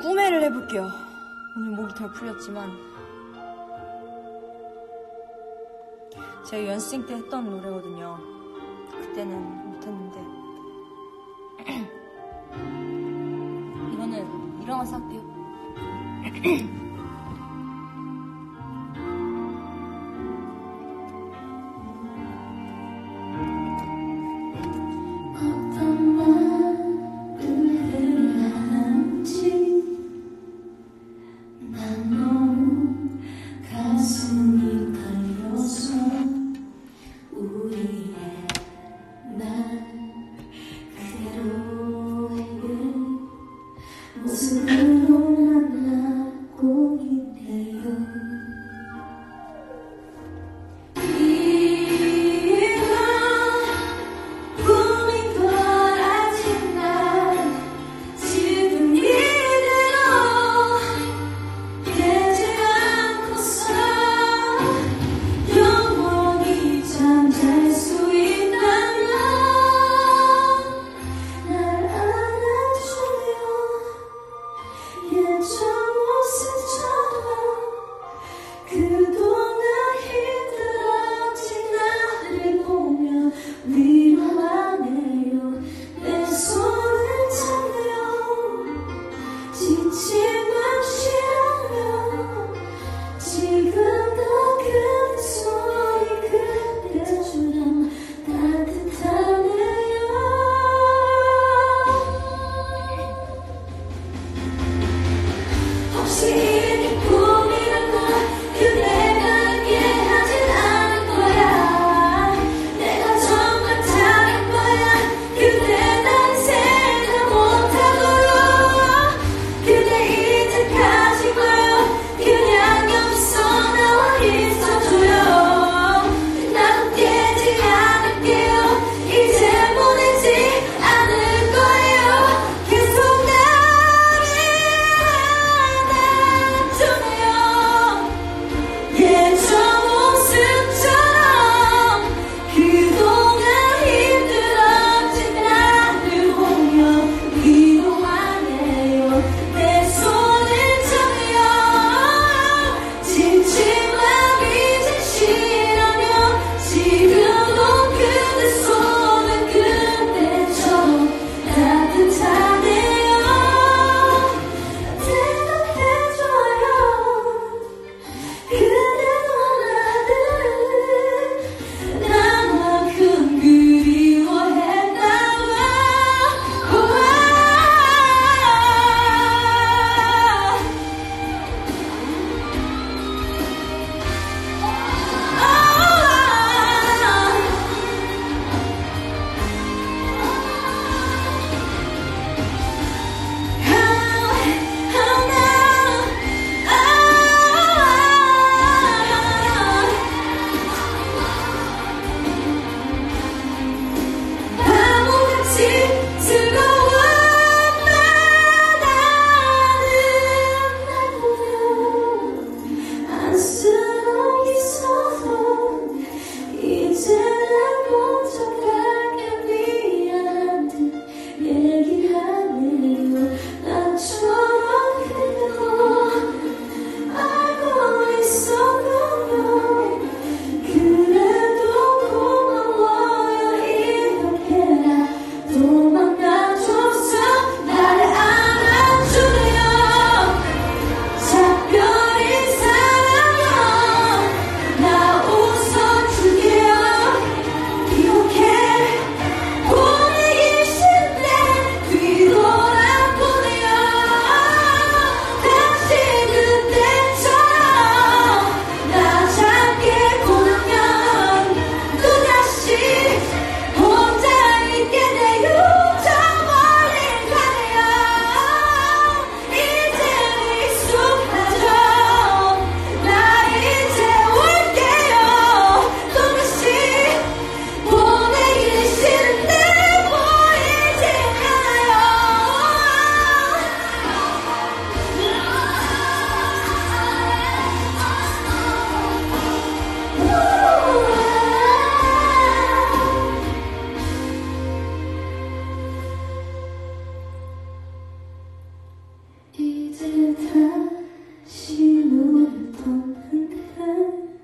꿈해를 해볼게요. 오늘 목이 덜 풀렸지만 제가 연습생 때 했던 노래거든요. 그때는 못했는데 이거는 일어나서 할게요. 때 다시 눈을 떴는데